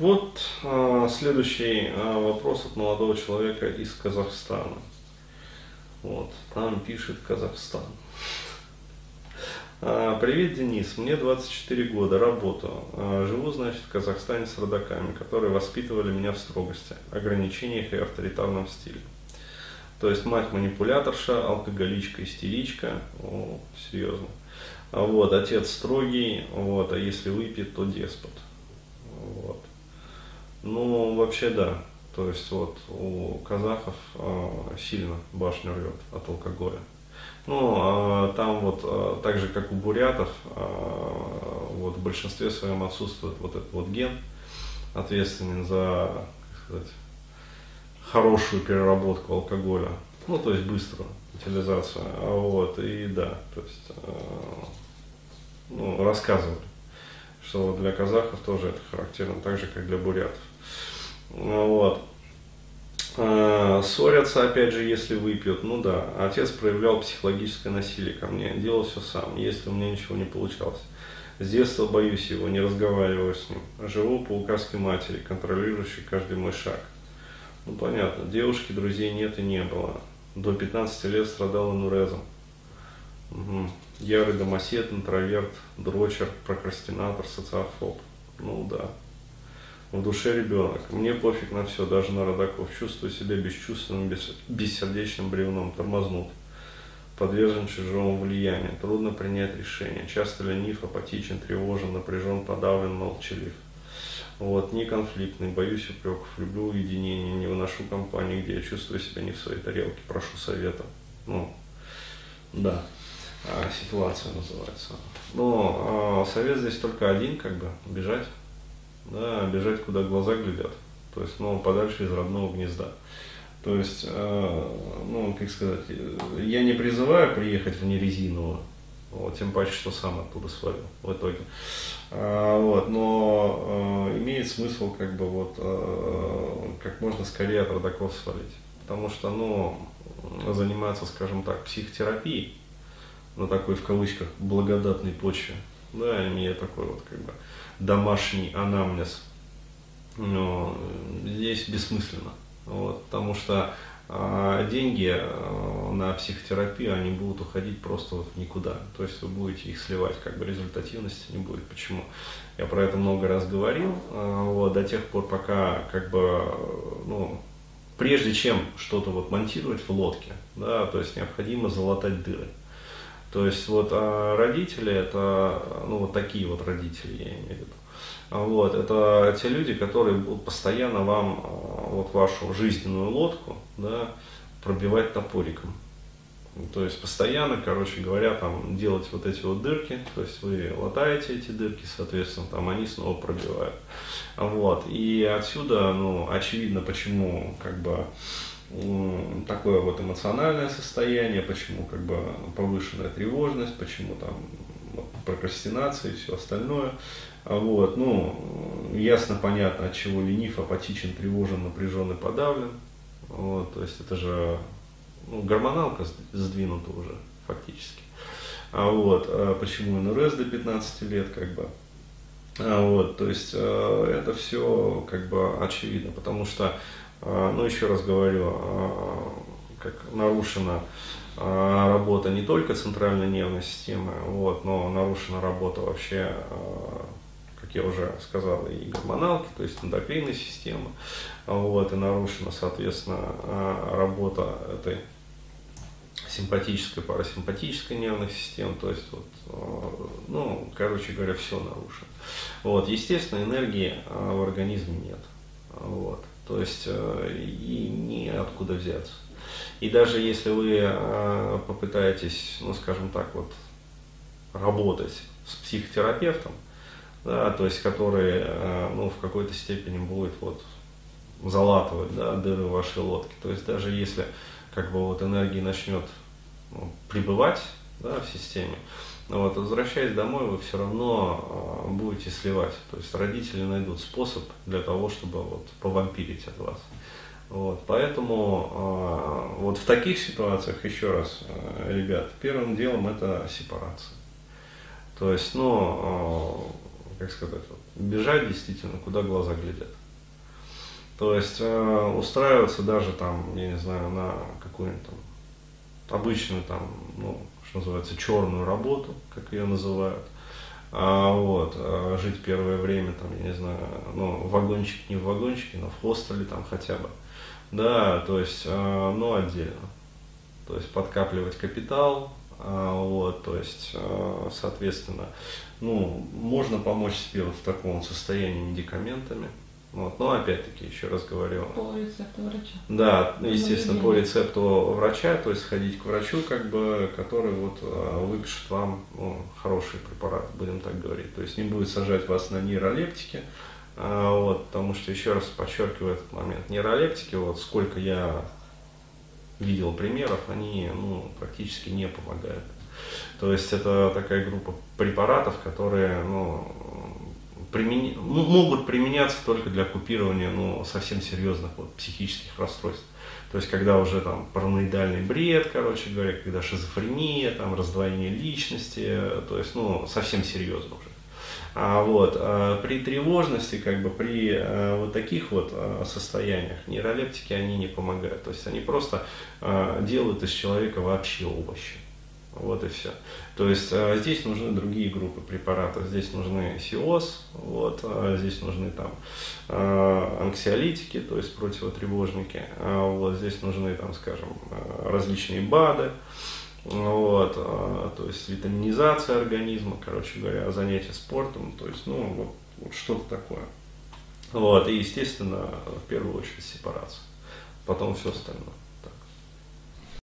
Вот а, следующий а, вопрос от молодого человека из Казахстана. Вот, там пишет Казахстан. А, Привет, Денис. Мне 24 года, работаю. А, Живу, значит, в Казахстане с родаками, которые воспитывали меня в строгости, ограничениях и авторитарном стиле. То есть мать манипуляторша, алкоголичка, истеричка. О, серьезно. А Вот, отец строгий, вот, а если выпьет, то деспот. Ну, вообще да. То есть вот у казахов э, сильно башню рвет от алкоголя. Ну, а там вот, а, так же как у бурятов, вот в большинстве своем отсутствует вот этот вот ген, ответственный за, как сказать, хорошую переработку алкоголя. Ну, то есть быструю утилизацию. Вот, и да, то есть, ну, рассказывали, что для казахов тоже это характерно, так же, как для бурятов. Вот. А, Ссорятся, опять же, если выпьют. Ну да, отец проявлял психологическое насилие ко мне, делал все сам, если у меня ничего не получалось. С детства боюсь его, не разговариваю с ним. Живу по указке матери, контролирующей каждый мой шаг. Ну понятно, девушки, друзей нет и не было. До 15 лет страдал инурезом. Угу. Ярый домосед, интроверт, дрочер, прокрастинатор, социофоб. Ну да. В душе ребенок. Мне пофиг на все, даже на родаков. Чувствую себя бесчувственным, бес, бессердечным бревном, тормознут. Подвержен чужому влиянию. Трудно принять решение. Часто ленив, апатичен, тревожен, напряжен, подавлен, молчалив. Вот, не конфликтный, боюсь упреков, люблю уединение, не выношу компании, где я чувствую себя не в своей тарелке, прошу совета. Ну, да, а, ситуация называется. Но а, совет здесь только один, как бы, бежать да, бежать, куда глаза глядят, то есть, ну, подальше из родного гнезда. То есть, э, ну, как сказать, я не призываю приехать в нерезиновую, вот, тем паче, что сам оттуда свалил в итоге. А, вот, но э, имеет смысл как бы вот э, как можно скорее от родаков свалить. Потому что, ну, заниматься, скажем так, психотерапией на такой, в кавычках, благодатной почве, да, имея такой вот как бы домашний анамнез, но здесь бессмысленно. Вот, потому что а, деньги а, на психотерапию, они будут уходить просто вот никуда. То есть вы будете их сливать, как бы результативности не будет. Почему? Я про это много раз говорил, а, вот, до тех пор, пока как бы, ну, прежде чем что-то вот монтировать в лодке, да, то есть необходимо залатать дыры. То есть вот а родители это, ну вот такие вот родители, я имею в виду. Вот, это те люди, которые будут постоянно вам а, вот вашу жизненную лодку да, пробивать топориком. То есть постоянно, короче говоря, там делать вот эти вот дырки, то есть вы латаете эти дырки, соответственно, там они снова пробивают. Вот. И отсюда, ну, очевидно, почему как бы такое вот эмоциональное состояние, почему как бы повышенная тревожность, почему там прокрастинация и все остальное. Вот, ну, ясно, понятно, от чего ленив, апатичен, тревожен, напряжен и подавлен. Вот, то есть это же ну, гормоналка сдвинута уже фактически. А вот, а почему НРС до 15 лет, как бы. А вот, то есть э, это все как бы очевидно, потому что а, ну, еще раз говорю, а, как нарушена а, работа не только центральной нервной системы, вот, но нарушена работа вообще, как я уже сказал, и гормоналки, то есть эндокринной системы, вот, и нарушена, соответственно, работа этой симпатической, парасимпатической нервных систем, то есть, вот, ну, короче говоря, все нарушено. Вот, естественно, энергии в организме нет. Вот. То есть э, и неоткуда взяться. И даже если вы э, попытаетесь, ну скажем так, вот работать с психотерапевтом, да, то есть который э, ну, в какой-то степени будет вот залатывать да, дыры в вашей лодке. То есть даже если как бы вот энергия начнет ну, пребывать да, в системе, вот, возвращаясь домой, вы все равно э, будете сливать. То есть родители найдут способ для того, чтобы вот, повампирить от вас. Вот, поэтому э, вот в таких ситуациях, еще раз, э, ребят, первым делом это сепарация. То есть, ну, э, как сказать, вот, бежать действительно, куда глаза глядят. То есть э, устраиваться даже там, я не знаю, на какую-нибудь там обычную там, ну, что называется, черную работу, как ее называют. А, вот, а жить первое время, там, я не знаю, ну, вагончик не в вагончике, но в хостеле там хотя бы. Да, то есть, а, ну, отдельно. То есть подкапливать капитал, а, вот, то есть, соответственно, ну, можно помочь себе вот в таком состоянии медикаментами, вот. Но опять-таки, еще раз говорю. По рецепту врача. Да, естественно, по рецепту врача, то есть ходить к врачу, как бы, который вот а, выпишет вам ну, хороший препарат, будем так говорить. То есть не будет сажать вас на нейролептики, а, вот, потому что, еще раз подчеркиваю этот момент, нейролептики, вот сколько я видел примеров, они ну, практически не помогают. То есть это такая группа препаратов, которые ну, примени... ну, могут применяться только для купирования ну, совсем серьезных вот, психических расстройств. То есть, когда уже там параноидальный бред, короче говоря, когда шизофрения, там раздвоение личности, то есть, ну, совсем серьезно уже. А вот а при тревожности, как бы при а, вот таких вот а, состояниях нейролептики они не помогают. То есть они просто а, делают из человека вообще овощи. Вот и все. То есть а, здесь нужны другие группы препаратов. Здесь нужны СИОС, вот, а здесь нужны там а, анксиолитики, то есть противотревожники. А вот здесь нужны там, скажем, а, различные БАДы. Вот, а, то есть витаминизация организма, короче говоря, занятия спортом, то есть, ну, вот, вот что-то такое. Вот, и, естественно, в первую очередь сепарация, потом все остальное.